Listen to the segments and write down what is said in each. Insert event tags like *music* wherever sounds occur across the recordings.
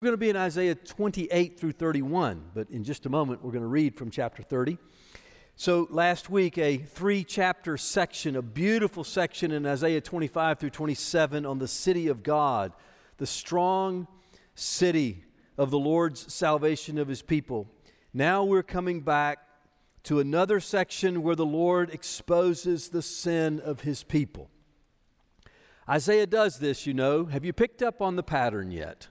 We're going to be in Isaiah 28 through 31, but in just a moment we're going to read from chapter 30. So, last week, a three chapter section, a beautiful section in Isaiah 25 through 27 on the city of God, the strong city of the Lord's salvation of his people. Now we're coming back to another section where the Lord exposes the sin of his people. Isaiah does this, you know. Have you picked up on the pattern yet?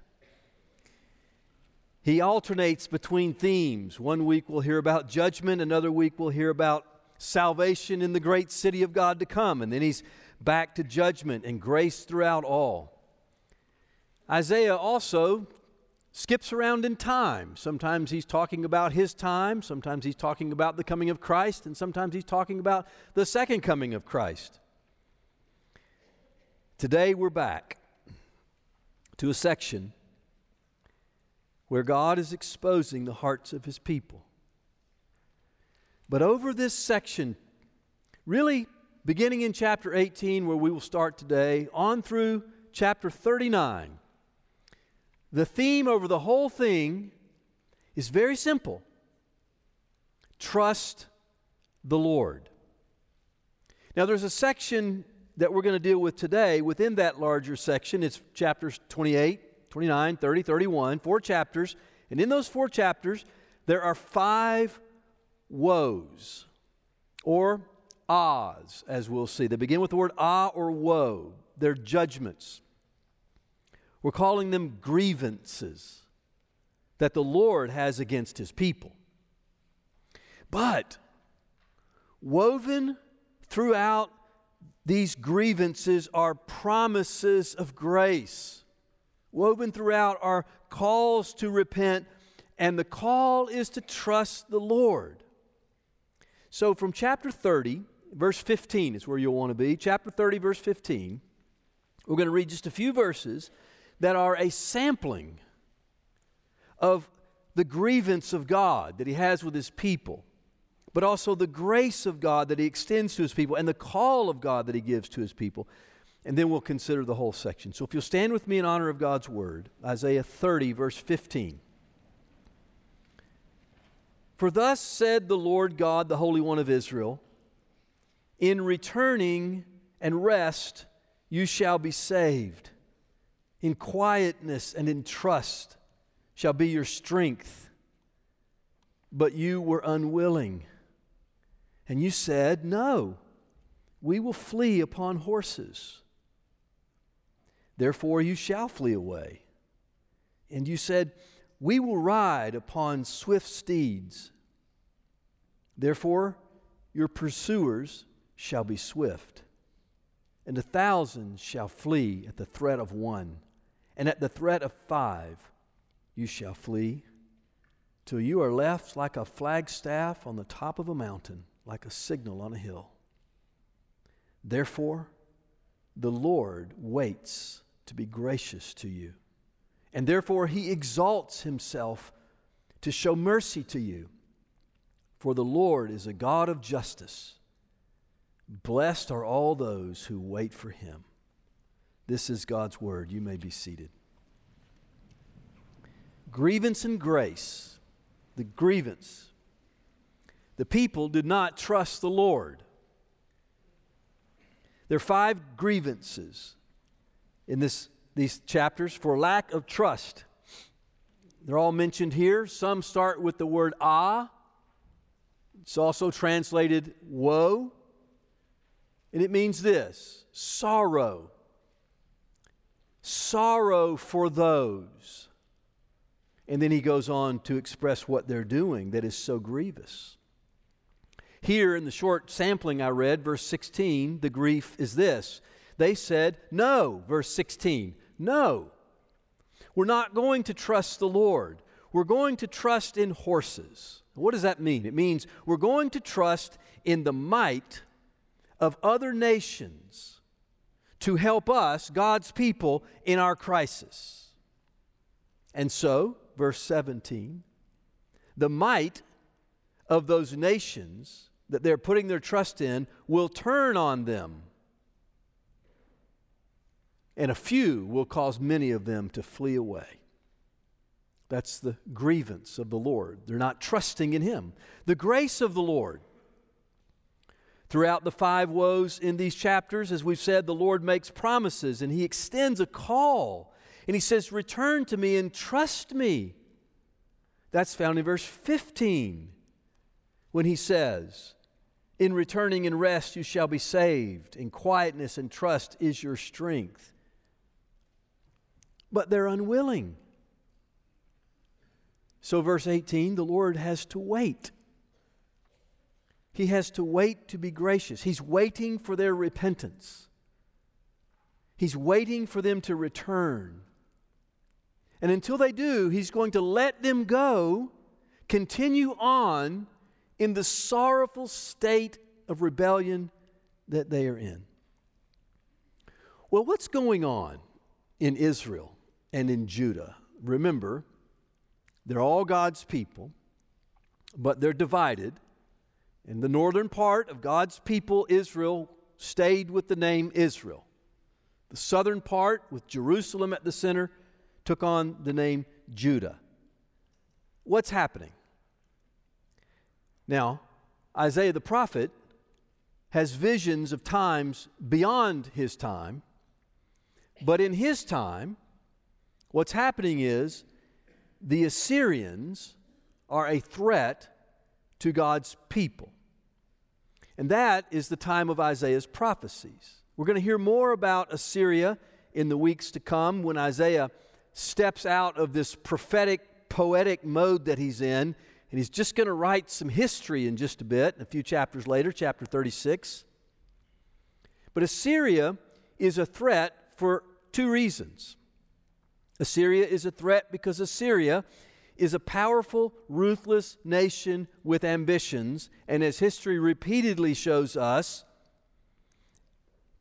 He alternates between themes. One week we'll hear about judgment, another week we'll hear about salvation in the great city of God to come, and then he's back to judgment and grace throughout all. Isaiah also skips around in time. Sometimes he's talking about his time, sometimes he's talking about the coming of Christ, and sometimes he's talking about the second coming of Christ. Today we're back to a section where God is exposing the hearts of his people. But over this section, really beginning in chapter 18, where we will start today, on through chapter 39, the theme over the whole thing is very simple trust the Lord. Now, there's a section that we're going to deal with today within that larger section. It's chapters 28 29, 30, 31, four chapters. And in those four chapters, there are five woes or ahs, as we'll see. They begin with the word ah or woe. They're judgments. We're calling them grievances that the Lord has against his people. But woven throughout these grievances are promises of grace. Woven throughout are calls to repent, and the call is to trust the Lord. So, from chapter 30, verse 15 is where you'll want to be. Chapter 30, verse 15, we're going to read just a few verses that are a sampling of the grievance of God that He has with His people, but also the grace of God that He extends to His people and the call of God that He gives to His people and then we'll consider the whole section. So if you'll stand with me in honor of God's word, Isaiah 30, verse 15. For thus said the Lord God, the Holy One of Israel, in returning and rest you shall be saved. In quietness and in trust shall be your strength. But you were unwilling. And you said, No, we will flee upon horses. Therefore you shall flee away. And you said, We will ride upon swift steeds. Therefore your pursuers shall be swift. And a thousand shall flee at the threat of one, and at the threat of five you shall flee, till you are left like a flagstaff on the top of a mountain, like a signal on a hill. Therefore, the Lord waits to be gracious to you. And therefore, he exalts himself to show mercy to you. For the Lord is a God of justice. Blessed are all those who wait for him. This is God's word. You may be seated. Grievance and grace. The grievance. The people did not trust the Lord. There are five grievances in this, these chapters for lack of trust. They're all mentioned here. Some start with the word ah. It's also translated woe. And it means this sorrow. Sorrow for those. And then he goes on to express what they're doing that is so grievous. Here in the short sampling I read, verse 16, the grief is this they said, No. Verse 16, no. We're not going to trust the Lord. We're going to trust in horses. What does that mean? It means we're going to trust in the might of other nations to help us, God's people, in our crisis. And so, verse 17, the might of those nations that they're putting their trust in will turn on them and a few will cause many of them to flee away. That's the grievance of the Lord. They're not trusting in Him. The grace of the Lord. Throughout the five woes in these chapters, as we've said, the Lord makes promises and He extends a call. And He says, Return to me and trust me. That's found in verse 15 when He says, In returning and rest you shall be saved. In quietness and trust is your strength. But they're unwilling. So, verse 18, the Lord has to wait. He has to wait to be gracious. He's waiting for their repentance. He's waiting for them to return. And until they do, He's going to let them go, continue on in the sorrowful state of rebellion that they are in. Well, what's going on in Israel and in Judah? Remember, they're all God's people, but they're divided. And the northern part of God's people, Israel, stayed with the name Israel. The southern part, with Jerusalem at the center, took on the name Judah. What's happening? Now, Isaiah the prophet has visions of times beyond his time, but in his time, what's happening is the Assyrians are a threat to God's people. And that is the time of Isaiah's prophecies. We're going to hear more about Assyria in the weeks to come when Isaiah steps out of this prophetic, poetic mode that he's in, and he's just going to write some history in just a bit, a few chapters later, chapter 36. But Assyria is a threat for two reasons. Assyria is a threat because Assyria is a powerful, ruthless nation with ambitions. And as history repeatedly shows us,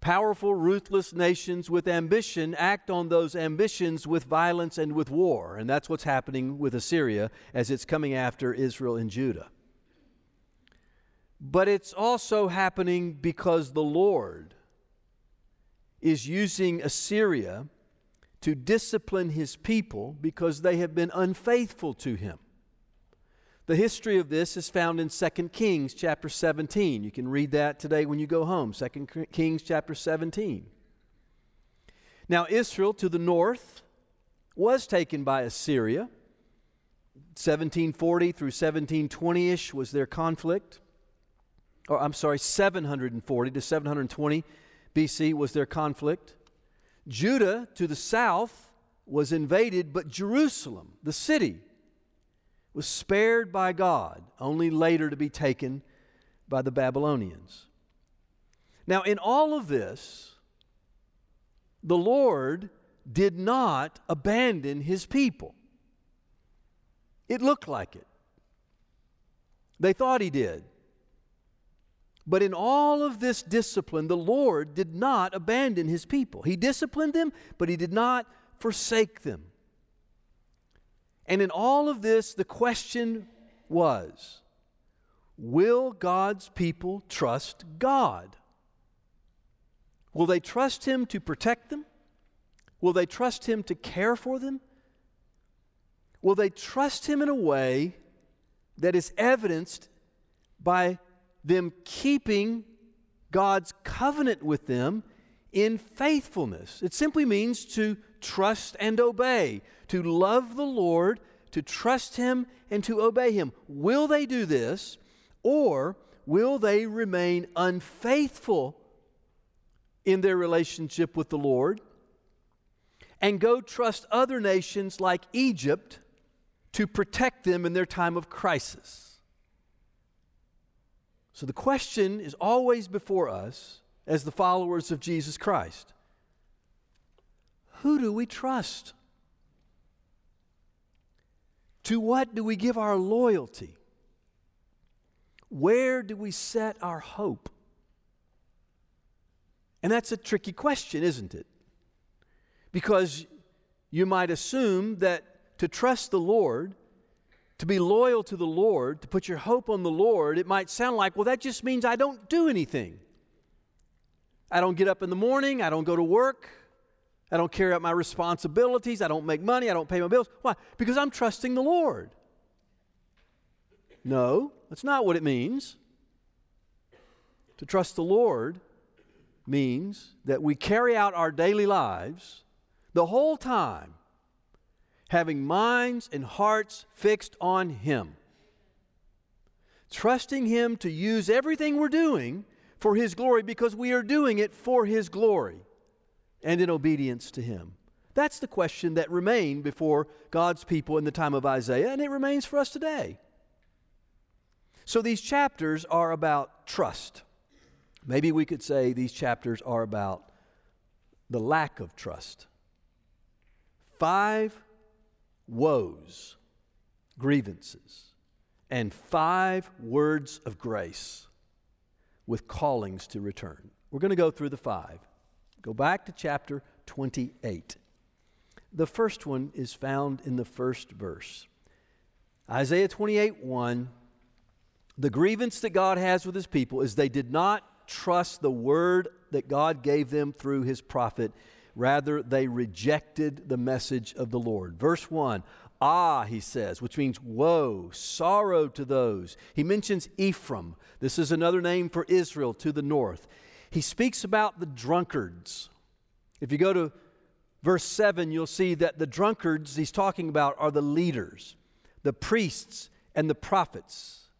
powerful, ruthless nations with ambition act on those ambitions with violence and with war. And that's what's happening with Assyria as it's coming after Israel and Judah. But it's also happening because the Lord is using Assyria to discipline his people because they have been unfaithful to him. The history of this is found in 2 Kings chapter 17. You can read that today when you go home. 2 Kings chapter 17. Now, Israel to the north was taken by Assyria. 1740 through 1720 ish was their conflict. Or, I'm sorry, 740 to 720 BC was their conflict. Judah to the south was invaded, but Jerusalem, the city, was spared by God, only later to be taken by the Babylonians. Now, in all of this, the Lord did not abandon his people. It looked like it. They thought he did. But in all of this discipline, the Lord did not abandon his people. He disciplined them, but he did not forsake them. And in all of this, the question was Will God's people trust God? Will they trust Him to protect them? Will they trust Him to care for them? Will they trust Him in a way that is evidenced by them keeping God's covenant with them in faithfulness. It simply means to trust and obey, to love the Lord, to trust Him, and to obey Him. Will they do this, or will they remain unfaithful in their relationship with the Lord and go trust other nations like Egypt to protect them in their time of crisis? So the question is always before us as the followers of Jesus Christ Who do we trust? To what do we give our loyalty? Where do we set our hope? And that's a tricky question, isn't it? Because you might assume that to trust the Lord to be loyal to the Lord, to put your hope on the Lord, it might sound like, well, that just means I don't do anything. I don't get up in the morning, I don't go to work, I don't carry out my responsibilities. I don't make money. I don't pay my bills. Why? Because I'm trusting the Lord. No, that's not what it means. To trust the Lord means that we carry out our daily lives the whole time having minds and hearts fixed on Him. Trusting Him to use everything we're doing for His glory because we are doing it for His glory and in obedience to Him. That's the question that remained before God's people in the time of Isaiah, and it remains for us today. So these chapters are about trust. Maybe we could say these chapters are about the lack of trust. Five woes, grievances, and five words of grace with callings to return. We're going to go through the five. Go back to chapter 28. The first one is found in the first verse. Isaiah 28 1. The grievance that God has with his people is they did not trust the word that God gave them through his prophet Rather, they rejected the message of the Lord. Verse 1 Ah, he says, which means woe, sorrow to those. He mentions Ephraim. This is another name for Israel to the north. He speaks about the drunkards. If you go to verse 7, you'll see that the drunkards he's talking about are the leaders, the priests, and the prophets.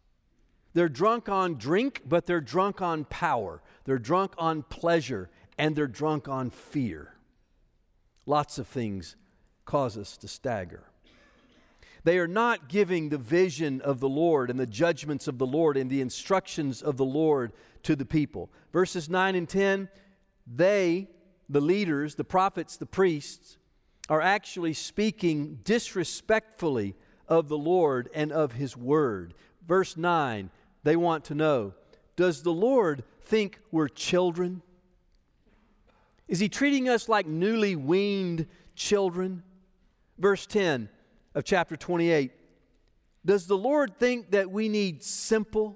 They're drunk on drink, but they're drunk on power. They're drunk on pleasure, and they're drunk on fear. Lots of things cause us to stagger. They are not giving the vision of the Lord and the judgments of the Lord and the instructions of the Lord to the people. Verses 9 and 10, they, the leaders, the prophets, the priests, are actually speaking disrespectfully of the Lord and of His Word. Verse 9, they want to know Does the Lord think we're children? Is he treating us like newly weaned children? Verse 10 of chapter 28 Does the Lord think that we need simple,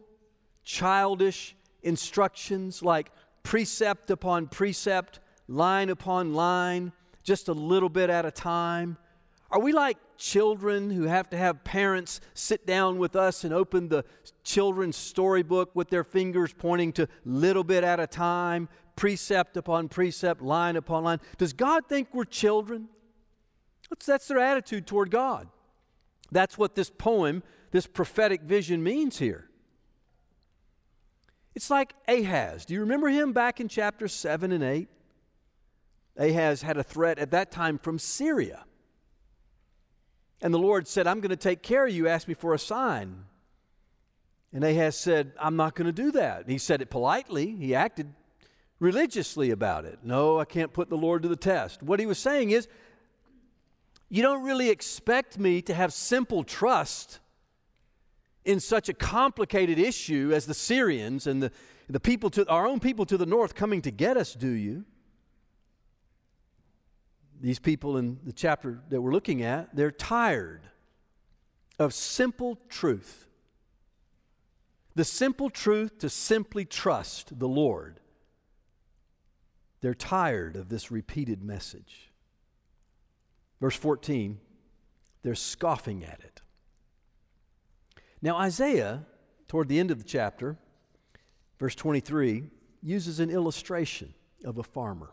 childish instructions like precept upon precept, line upon line, just a little bit at a time? Are we like children who have to have parents sit down with us and open the children's storybook with their fingers pointing to little bit at a time, precept upon precept, line upon line. Does God think we're children? That's, their attitude toward God. That's what this poem, this prophetic vision means here. It's like Ahaz. Do you remember him back in chapter 7 and 8? Ahaz had a threat at that time from Syria. And the Lord said, I'm going to take care of you. Ask me for a sign. And Ahaz said, I'm not going to do that. he said it politely. He acted religiously about it. No, I can't put the Lord to the test. What he was saying is, you don't really expect me to have simple trust in such a complicated issue as the Syrians and the, the people to our own people to the north coming to get us, do you? These people in the chapter that we're looking at, they're tired of simple truth. The simple truth to simply trust the Lord they're tired of this repeated message. Verse 14, they're scoffing at it. Now, Isaiah, toward the end of the chapter, verse 23, uses an illustration of a farmer.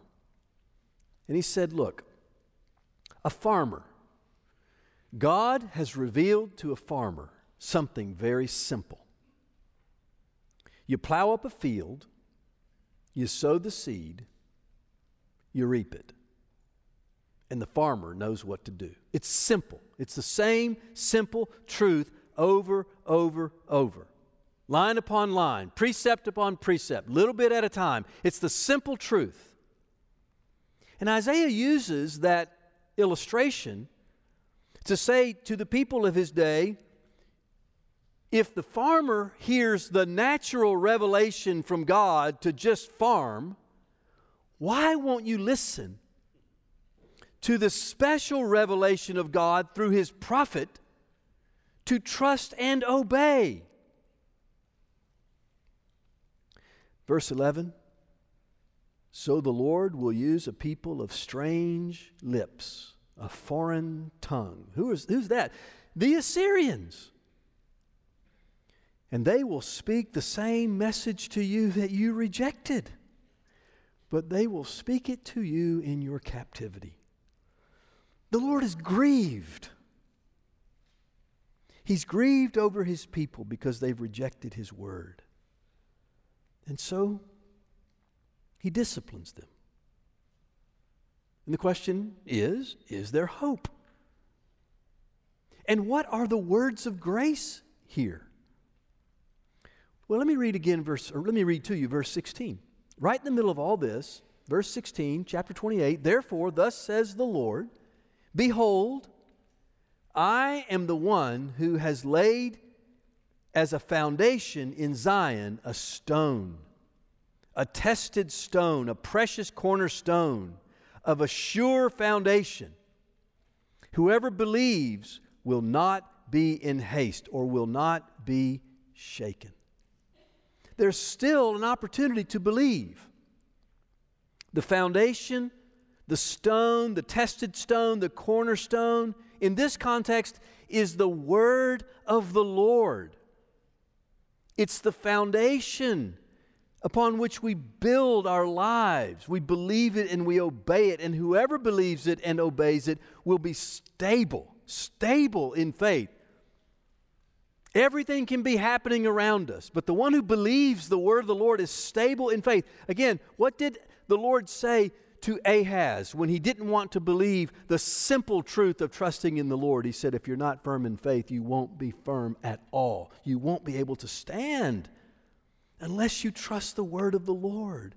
And he said, Look, a farmer, God has revealed to a farmer something very simple. You plow up a field, you sow the seed, you reap it. And the farmer knows what to do. It's simple. It's the same simple truth over, over, over. Line upon line, precept upon precept, little bit at a time. It's the simple truth. And Isaiah uses that illustration to say to the people of his day if the farmer hears the natural revelation from God to just farm, why won't you listen to the special revelation of God through his prophet to trust and obey? Verse 11 So the Lord will use a people of strange lips, a foreign tongue. Who is, who's that? The Assyrians. And they will speak the same message to you that you rejected, but they will speak it to you in your captivity. The Lord is grieved. He's grieved over his people because they've rejected his word. And so he disciplines them. And the question is is there hope? And what are the words of grace here? Well, let me read again verse or let me read to you verse 16. Right in the middle of all this, verse 16, chapter 28, therefore thus says the Lord, behold, I am the one who has laid as a foundation in Zion a stone a tested stone, a precious cornerstone of a sure foundation. Whoever believes will not be in haste or will not be shaken. There's still an opportunity to believe. The foundation, the stone, the tested stone, the cornerstone, in this context, is the word of the Lord. It's the foundation upon which we build our lives. We believe it and we obey it, and whoever believes it and obeys it will be stable, stable in faith. Everything can be happening around us, but the one who believes the word of the Lord is stable in faith. Again, what did the Lord say to Ahaz when he didn't want to believe the simple truth of trusting in the Lord? He said, If you're not firm in faith, you won't be firm at all. You won't be able to stand unless you trust the word of the Lord.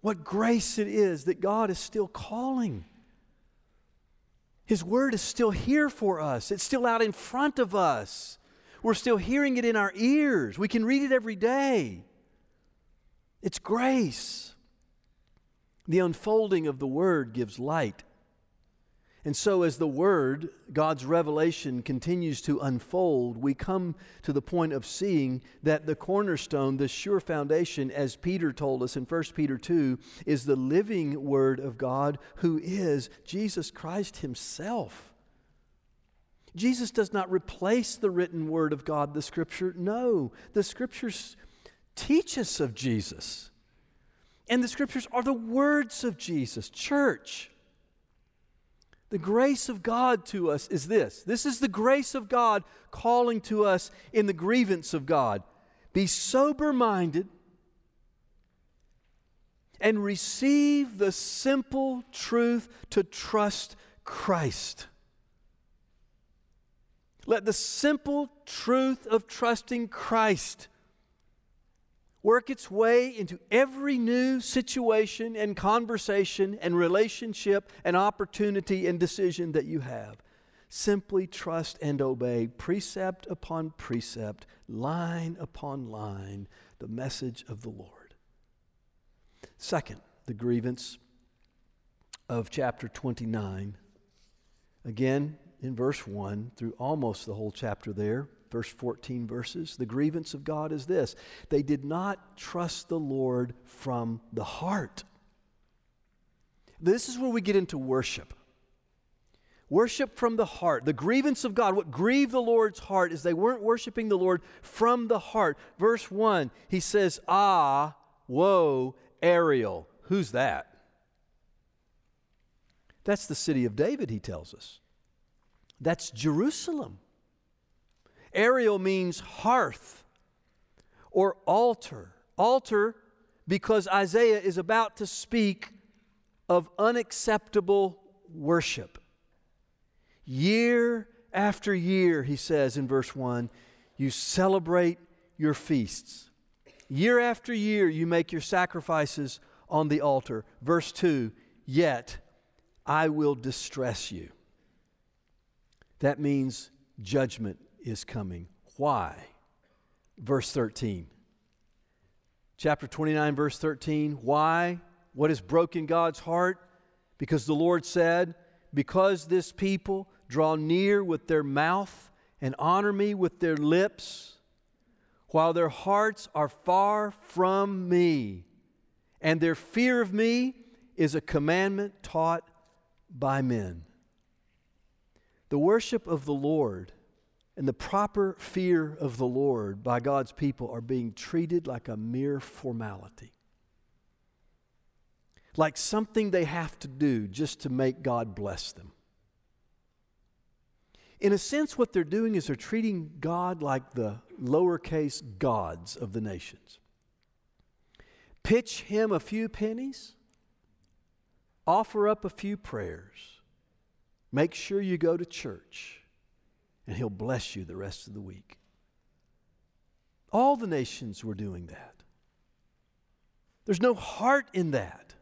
What grace it is that God is still calling. His word is still here for us, it's still out in front of us. We're still hearing it in our ears. We can read it every day. It's grace. The unfolding of the word gives light and so, as the Word, God's revelation, continues to unfold, we come to the point of seeing that the cornerstone, the sure foundation, as Peter told us in 1 Peter 2, is the living Word of God, who is Jesus Christ Himself. Jesus does not replace the written Word of God, the Scripture. No, the Scriptures teach us of Jesus. And the Scriptures are the words of Jesus. Church. The grace of God to us is this this is the grace of God calling to us in the grievance of God. Be sober minded and receive the simple truth to trust Christ. Let the simple truth of trusting Christ work its way into every new situation and conversation and relationship and opportunity and decision that you have. Simply trust and obey, precept upon precept, line upon line, the message of the Lord. Second, the grievance of chapter 29. Again, in verse 1 through almost the whole chapter there verse 14 verses. The grievance of God is this they did not trust the Lord from the heart. This is where we get into worship. Worship from the heart. The grievance of God, what grieved the Lord's heart is they weren't worshiping the Lord from the heart. Verse 1, he says, Ah, woe, Ariel. Who's that? That's the city of David, he tells us. That's Jerusalem. Ariel means hearth or altar. Altar because Isaiah is about to speak of unacceptable worship. Year after year, he says in verse 1, you celebrate your feasts. Year after year, you make your sacrifices on the altar. Verse 2, yet I will distress you. That means judgment is coming. Why? Verse 13. Chapter 29, verse 13. Why? What has broken God's heart? Because the Lord said, Because this people draw near with their mouth and honor me with their lips, while their hearts are far from me, and their fear of me is a commandment taught by men. The worship of the Lord and the proper fear of the Lord by God's people are being treated like a mere formality. Like something they have to do just to make God bless them. In a sense, what they're doing is they're treating God like the lowercase gods of the nations. Pitch him a few pennies, offer up a few prayers, make sure you go to church, and he'll bless you the rest of the week. All the nations were doing that. There's no heart in that.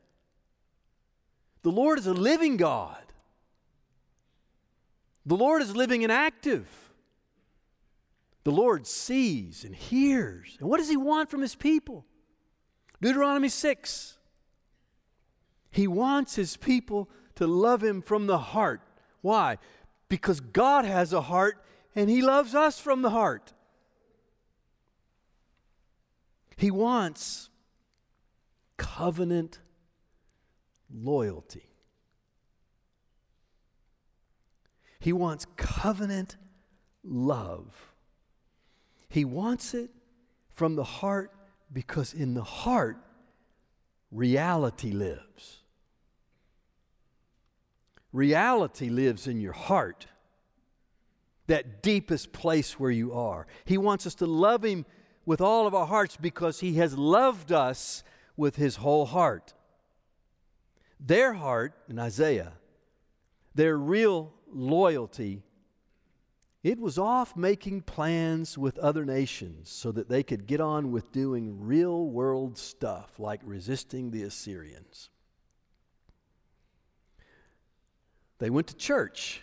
The Lord is a living God. The Lord is living and active. The Lord sees and hears. And what does He want from His people? Deuteronomy 6. He wants His people to love Him from the heart. Why? Because God has a heart and He loves us from the heart. He wants covenant loyalty. He wants covenant love. He wants it from the heart because in the heart, reality lives. Reality lives in your heart, that deepest place where you are. He wants us to love Him with all of our hearts because He has loved us with His whole heart. Their heart, in Isaiah, their real loyalty, it was off making plans with other nations so that they could get on with doing real world stuff like resisting the Assyrians. They went to church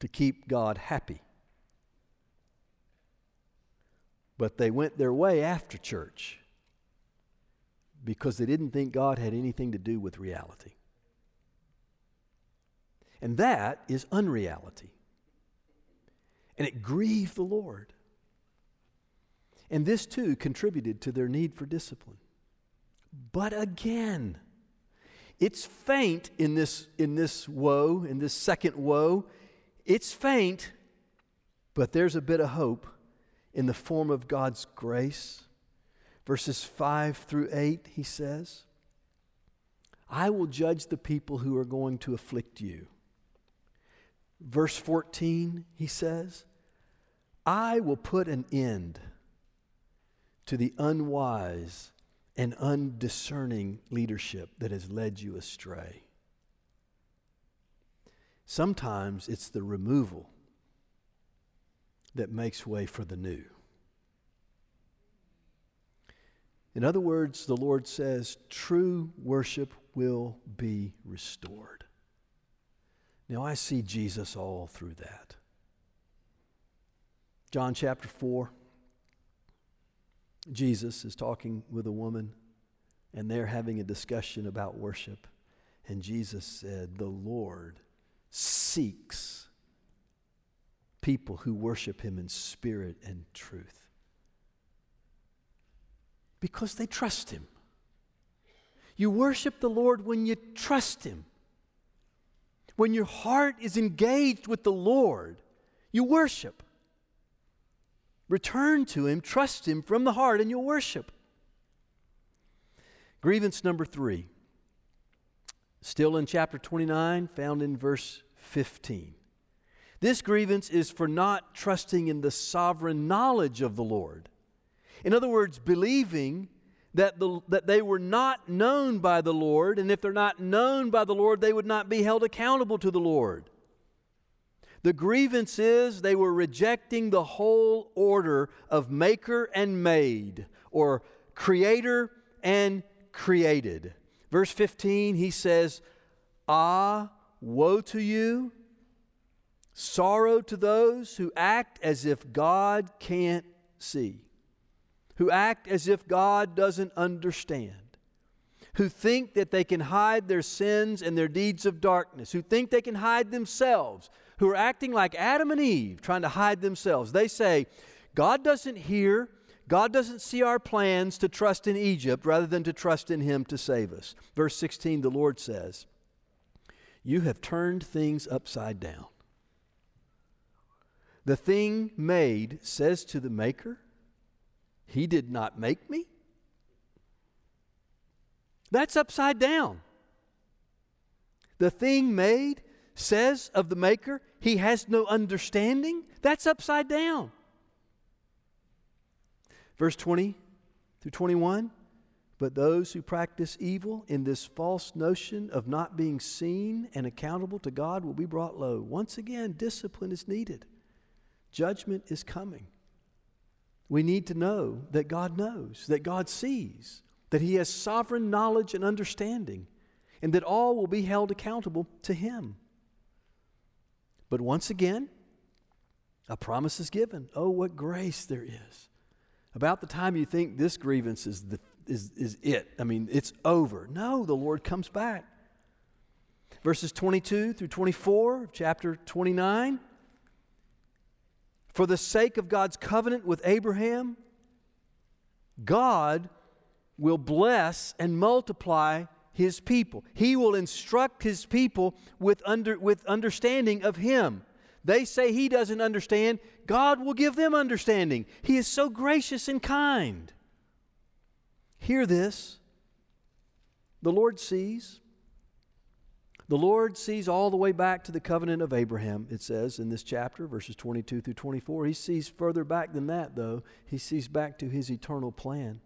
to keep God happy. But they went their way after church because they didn't think God had anything to do with reality. And that is unreality. And it grieved the Lord. And this too contributed to their need for discipline. But again, it's faint in this, in this woe, in this second woe. It's faint, but there's a bit of hope in the form of God's grace. Verses 5 through 8, he says, I will judge the people who are going to afflict you. Verse 14, he says, I will put an end to the unwise and undiscerning leadership that has led you astray. Sometimes it's the removal that makes way for the new. In other words, the Lord says, true worship will be restored. Now I see Jesus all through that. John chapter 4, Jesus is talking with a woman, and they're having a discussion about worship. And Jesus said, The Lord seeks people who worship him in spirit and truth because they trust him. You worship the Lord when you trust him. When your heart is engaged with the Lord, you worship. Return to Him, trust Him from the heart, and you'll worship. Grievance number three, still in chapter 29, found in verse 15. This grievance is for not trusting in the sovereign knowledge of the Lord. In other words, believing that, the, that they were not known by the Lord, and if they're not known by the Lord, they would not be held accountable to the Lord. The grievance is they were rejecting the whole order of maker and made, or creator and created. Verse 15, he says, Ah, woe to you, sorrow to those who act as if God can't see who act as if God doesn't understand, who think that they can hide their sins and their deeds of darkness, who think they can hide themselves, who are acting like Adam and Eve, trying to hide themselves. They say, God doesn't hear, God doesn't see our plans to trust in Egypt rather than to trust in Him to save us. Verse 16, the Lord says, You have turned things upside down. The thing made says to the Maker, He did not make me. That's upside down. The thing made says of the Maker, He has no understanding. That's upside down. Verse 20 through 21 But those who practice evil in this false notion of not being seen and accountable to God will be brought low. Once again, discipline is needed, judgment is coming. We need to know that God knows, that God sees, that He has sovereign knowledge and understanding, and that all will be held accountable to Him. But once again, a promise is given. Oh, what grace there is about the time you think this grievance is, the, is, is it, I mean, it's over. No, the Lord comes back. Verses 22 through 24 of chapter 29. For the sake of God's covenant with Abraham, God will bless and multiply his people. He will instruct his people with, under, with understanding of him. They say he doesn't understand. God will give them understanding. He is so gracious and kind. Hear this. The Lord sees. The Lord sees all the way back to the covenant of Abraham, it says in this chapter, verses 22 through 24. He sees further back than that, though. He sees back to his eternal plan.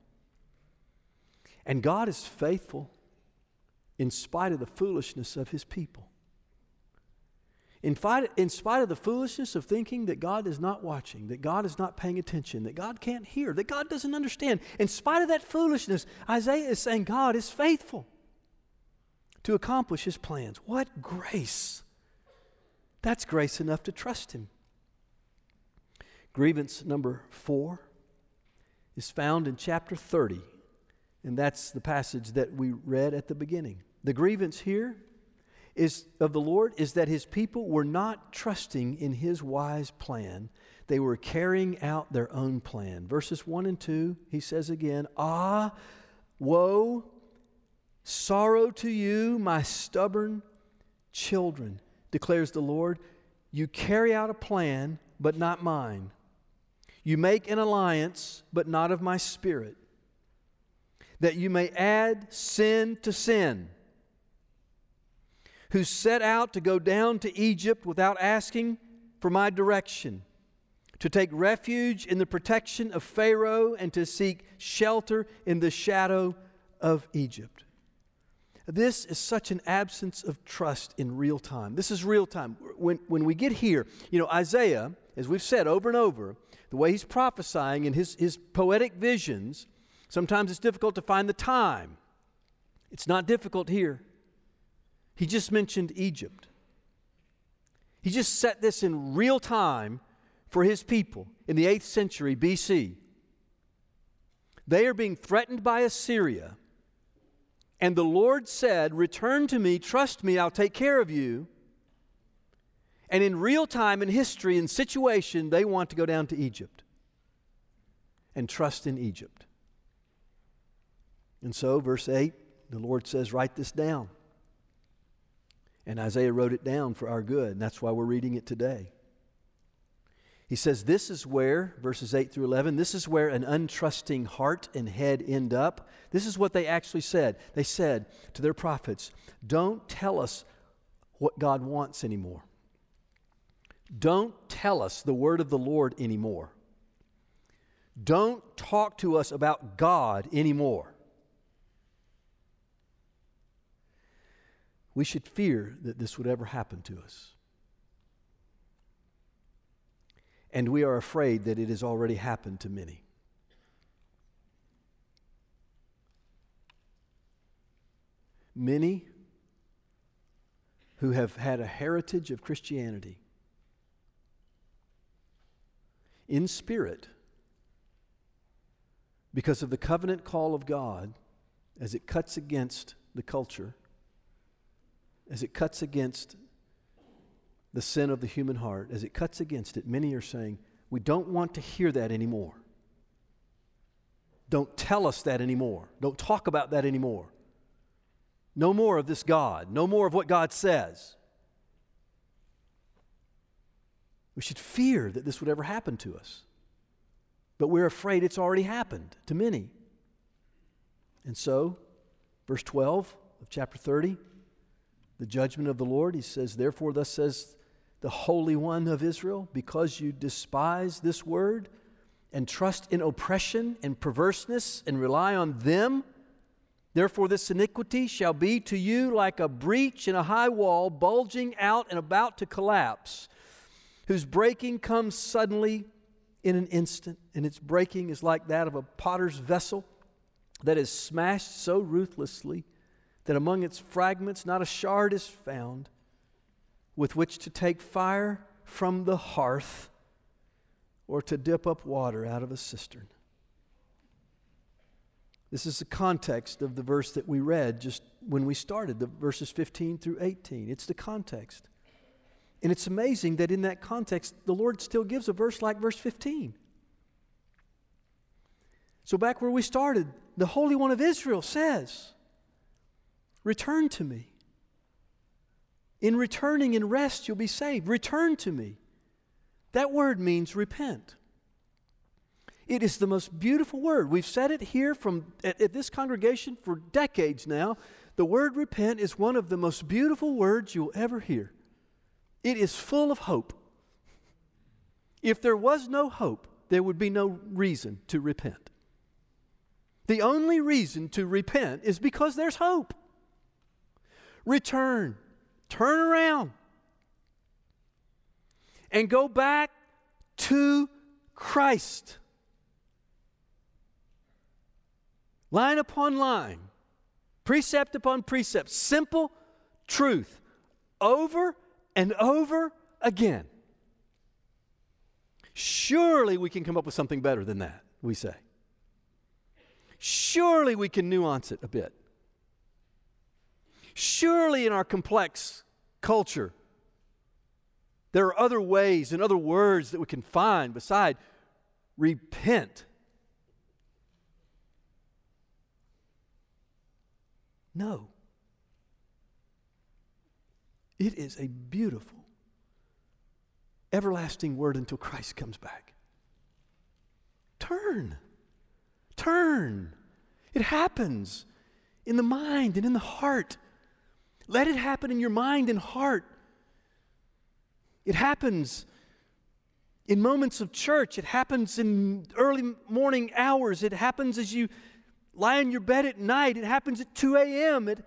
And God is faithful in spite of the foolishness of his people. In spite, in spite of the foolishness of thinking that God is not watching, that God is not paying attention, that God can't hear, that God doesn't understand, in spite of that foolishness, Isaiah is saying God is faithful to accomplish his plans. What grace! That's grace enough to trust him. Grievance number four is found in chapter 30, and that's the passage that we read at the beginning. The grievance here is of the Lord is that his people were not trusting in his wise plan. They were carrying out their own plan. Verses 1 and 2, he says again, Ah, woe, sorrow to you, my stubborn children, declares the Lord. You carry out a plan, but not mine. You make an alliance, but not of my spirit, that you may add sin to sin who set out to go down to Egypt without asking for my direction, to take refuge in the protection of Pharaoh and to seek shelter in the shadow of Egypt. This is such an absence of trust in real time. This is real time. When, when we get here, you know, Isaiah, as we've said over and over, the way he's prophesying in his, his poetic visions, sometimes it's difficult to find the time. It's not difficult here. He just mentioned Egypt. He just set this in real time for his people in the 8th century BC. They are being threatened by Assyria. And the Lord said, Return to me, trust me, I'll take care of you. And in real time, in history, in situation, they want to go down to Egypt and trust in Egypt. And so, verse 8, the Lord says, Write this down. And Isaiah wrote it down for our good, and that's why we're reading it today. He says, This is where, verses 8 through 11, this is where an untrusting heart and head end up. This is what they actually said. They said to their prophets, Don't tell us what God wants anymore. Don't tell us the word of the Lord anymore. Don't talk to us about God anymore. We should fear that this would ever happen to us. And we are afraid that it has already happened to many. Many who have had a heritage of Christianity in spirit because of the covenant call of God as it cuts against the culture as it cuts against the sin of the human heart, as it cuts against it, many are saying, we don't want to hear that anymore. Don't tell us that anymore. Don't talk about that anymore. No more of this God. No more of what God says. We should fear that this would ever happen to us. But we're afraid it's already happened to many. And so, verse 12 of chapter 30, the judgment of the Lord, he says, Therefore, thus says the Holy One of Israel, because you despise this word and trust in oppression and perverseness and rely on them, therefore this iniquity shall be to you like a breach in a high wall, bulging out and about to collapse, whose breaking comes suddenly in an instant, and its breaking is like that of a potter's vessel that is smashed so ruthlessly that among its fragments not a shard is found with which to take fire from the hearth or to dip up water out of a cistern. This is the context of the verse that we read just when we started, the verses 15 through 18. It's the context. And it's amazing that in that context, the Lord still gives a verse like verse 15. So, back where we started, the Holy One of Israel says, Return to me. In returning in rest, you'll be saved. Return to me. That word means repent. It is the most beautiful word. We've said it here from at, at, this congregation for decades now. The word repent is one of the most beautiful words you'll ever hear. It is full of hope. If there was no hope, there would be no reason to repent. The only reason to repent is because there's hope. Return, turn around, and go back to Christ. Line upon line, precept upon precept, simple truth over and over again. Surely we can come up with something better than that, we say. Surely we can nuance it a bit. Surely in our complex culture, there are other ways and other words that we can find beside repent. No. It is a beautiful, everlasting word until Christ comes back. Turn. Turn. It happens in the mind and in the heart. Let it happen in your mind and heart. It happens in moments of church. It happens in early morning hours. It happens as you lie in your bed at night. It happens at 2 a.m. It,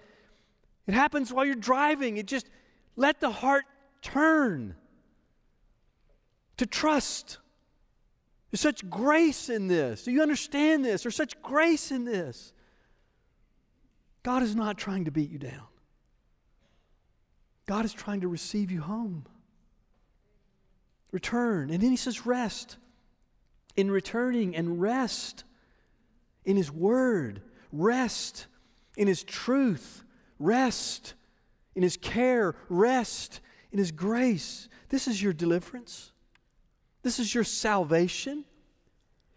it happens while you're driving. It just, let the heart turn to trust. There's such grace in this. Do you understand this? There's such grace in this. God is not trying to beat you down. God is trying to receive you home. Return. And then he says, rest. In returning and rest in his word, rest in his truth, rest in his care, rest in his grace. This is your deliverance. This is your salvation.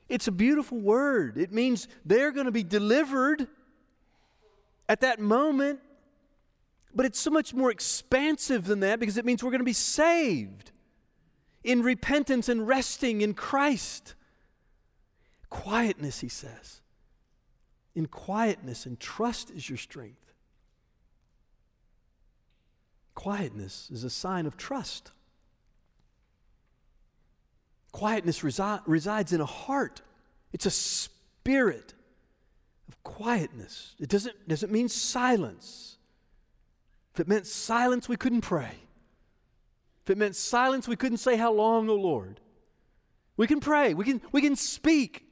It's a beautiful word. It means they're going to be delivered at that moment but it's so much more expansive than that because it means we're going to be saved in repentance and resting in Christ. Quietness, he says. In quietness and trust is your strength. Quietness is a sign of trust. Quietness resi- resides in a heart, it's a spirit of quietness. It doesn't, doesn't mean silence. If it meant silence, we couldn't pray. If it meant silence, we couldn't say, How long, O Lord? We can pray, we can, we can speak.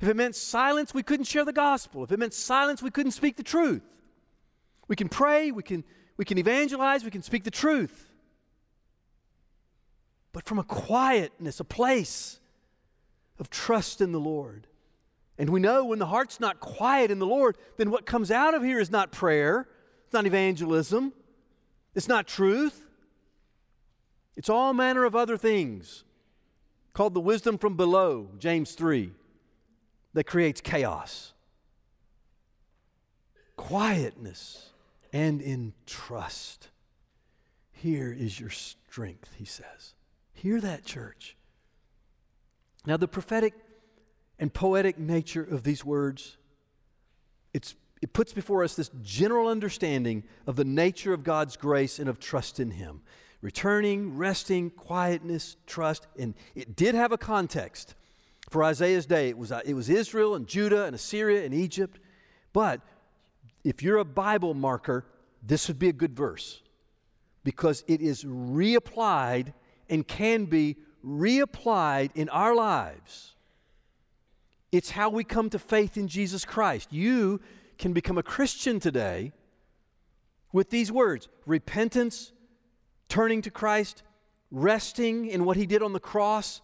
If it meant silence, we couldn't share the gospel. If it meant silence, we couldn't speak the truth. We can pray, we can, we can evangelize, we can speak the truth. But from a quietness, a place of trust in the Lord. And we know when the heart's not quiet in the Lord, then what comes out of here is not prayer, it's not evangelism. It's not truth. It's all manner of other things called the wisdom from below, James 3. that creates chaos. Quietness and in trust. Here is your strength, he says. Hear that, church. Now, the prophetic and poetic nature of these words, it's, it puts before us this general understanding of the nature of God's grace and of trust in Him. Returning, resting, quietness, trust. And it did have a context for Isaiah's day. It was, uh, it was Israel and Judah and Assyria and Egypt. But if you're a Bible marker, this would be a good verse because it is reapplied and can be reapplied in our lives. It's how we come to faith in Jesus Christ. You can become a Christian today with these words repentance, turning to Christ, resting in what He did on the cross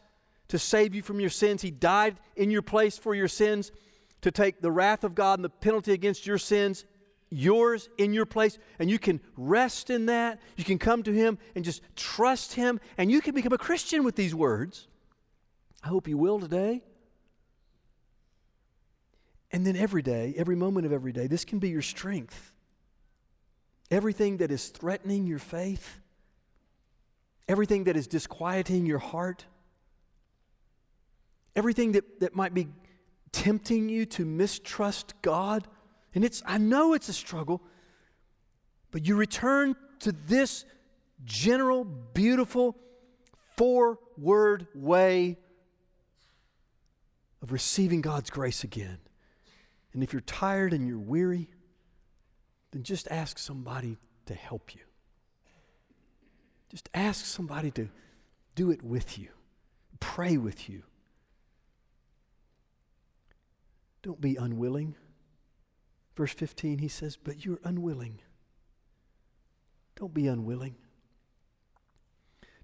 to save you from your sins. He died in your place for your sins to take the wrath of God and the penalty against your sins yours in your place, and you can rest in that. You can come to Him and just trust Him, and you can become a Christian with these words. I hope you will today. And then every day, every moment of every day, this can be your strength. Everything that is threatening your faith, everything that is disquieting your heart, everything that, that might be tempting you to mistrust God and it's, I know it's a struggle, but you return to this general, beautiful, four word way of receiving God's grace again. And if you're tired and you're weary, then just ask somebody to help you. Just ask somebody to do it with you, pray with you. Don't be unwilling. Verse 15, he says, But you're unwilling. Don't be unwilling.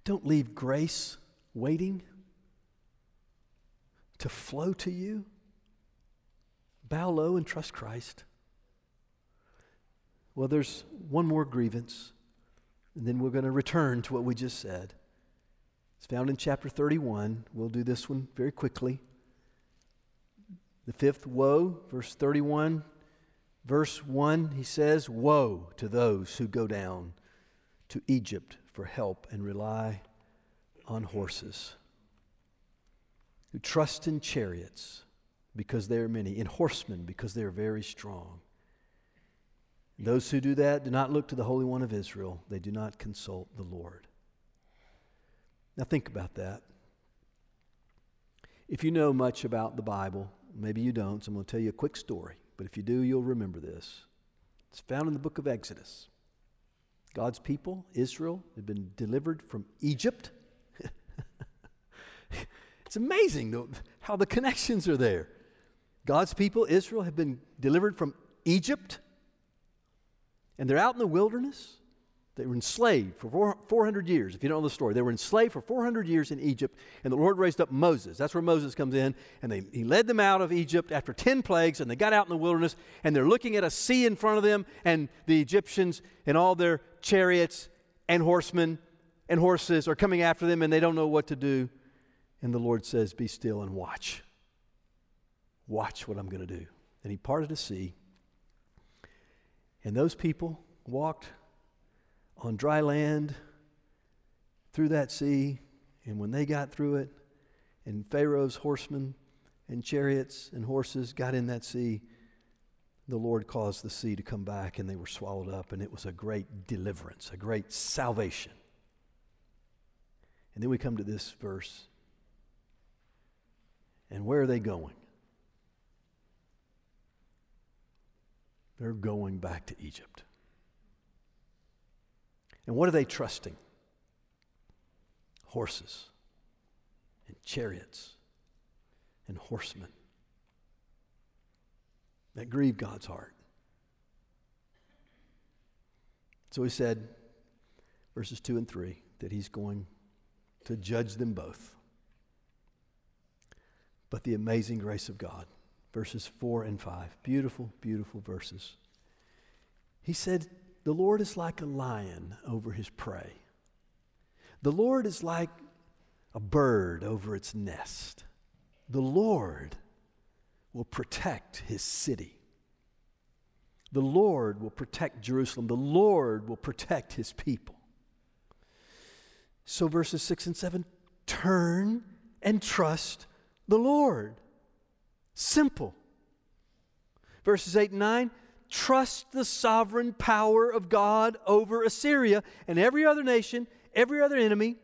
Don't leave grace waiting to flow to you. Bow low and trust Christ. Well, there's one more grievance, and then we're going to return to what we just said. It's found in chapter 31. We'll do this one very quickly. The fifth woe, verse 31 Verse 1, he says, Woe to those who go down to Egypt for help and rely on horses, who trust in chariots because they are many, in horsemen because they are very strong. Those who do that do not look to the Holy One of Israel, they do not consult the Lord. Now, think about that. If you know much about the Bible, maybe you don't, so I'm going to tell you a quick story. But if you do, you'll remember this. It's found in the book of Exodus. God's people, Israel, had been delivered from Egypt. *laughs* it's amazing how the connections are there. God's people, Israel, have been delivered from Egypt, and they're out in the wilderness. They were enslaved for 400 years. If you don't know the story, they were enslaved for 400 years in Egypt, and the Lord raised up Moses. That's where Moses comes in, and they, he led them out of Egypt after 10 plagues, and they got out in the wilderness, and they're looking at a sea in front of them, and the Egyptians and all their chariots and horsemen and horses are coming after them, and they don't know what to do. And the Lord says, Be still and watch. Watch what I'm going to do. And he parted the sea, and those people walked on dry land through that sea. And when they got through it, and Pharaoh's horsemen and chariots and horses got in that sea, the Lord caused the sea to come back and they were swallowed up, and it was a great deliverance, a great salvation. And then we come to this verse. And where are they going? They're going back to Egypt. And what are they trusting? Horses and chariots and horsemen that grieve God's heart. So he said, verses 2 and 3, that he's going to judge them both. But the amazing grace of God, verses 4 and 5, beautiful, beautiful verses. He said, the Lord is like a lion over his prey. The Lord is like a bird over its nest. The Lord will protect his city. The Lord will protect Jerusalem. The Lord will protect his people. So, verses 6 and 7 turn and trust the Lord. Simple. Verses 8 and 9 trust the sovereign power of God over Assyria and every other nation, every other enemy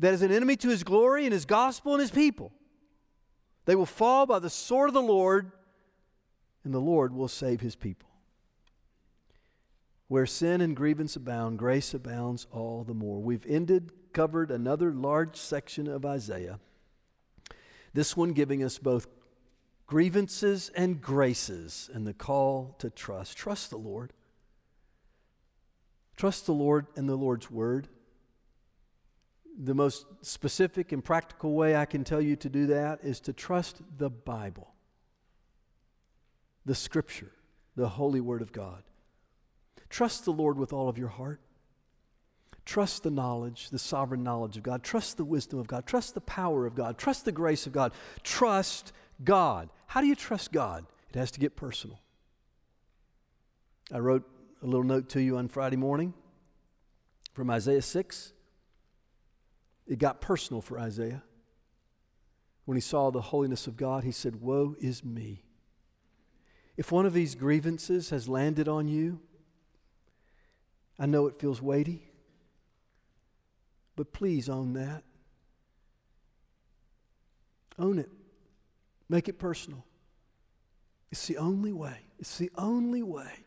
that is an enemy to his glory and his gospel and his people. They will fall by the sword of the Lord, and the Lord will save his people. Where sin and grievance abound, grace abounds all the more. We've ended, covered another large section of Isaiah. This one giving us both grievances and graces and the call to trust. Trust the Lord. Trust the Lord and the Lord's word. The most specific and practical way I can tell you to do that is to trust the Bible, the Scripture, the Holy Word of God. Trust the Lord with all of your heart. Trust the knowledge, the sovereign knowledge of God. Trust the wisdom of God. Trust the power of God. Trust the grace of God. Trust God. How do you trust God? It has to get personal. I wrote a little note to you on Friday morning from Isaiah 6. It got personal for Isaiah. When he saw the holiness of God, he said, Woe is me. If one of these grievances has landed on you, I know it feels weighty, but please own that. Own it. Make it personal. It's the only way. It's the only way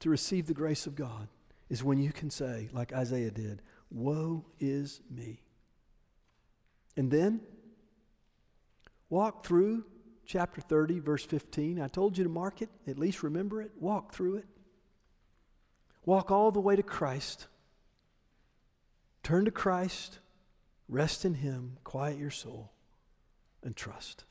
to receive the grace of God is when you can say, like Isaiah did, Woe is me. And then walk through chapter 30, verse 15. I told you to mark it, at least remember it. Walk through it. Walk all the way to Christ. Turn to Christ, rest in Him, quiet your soul, and trust.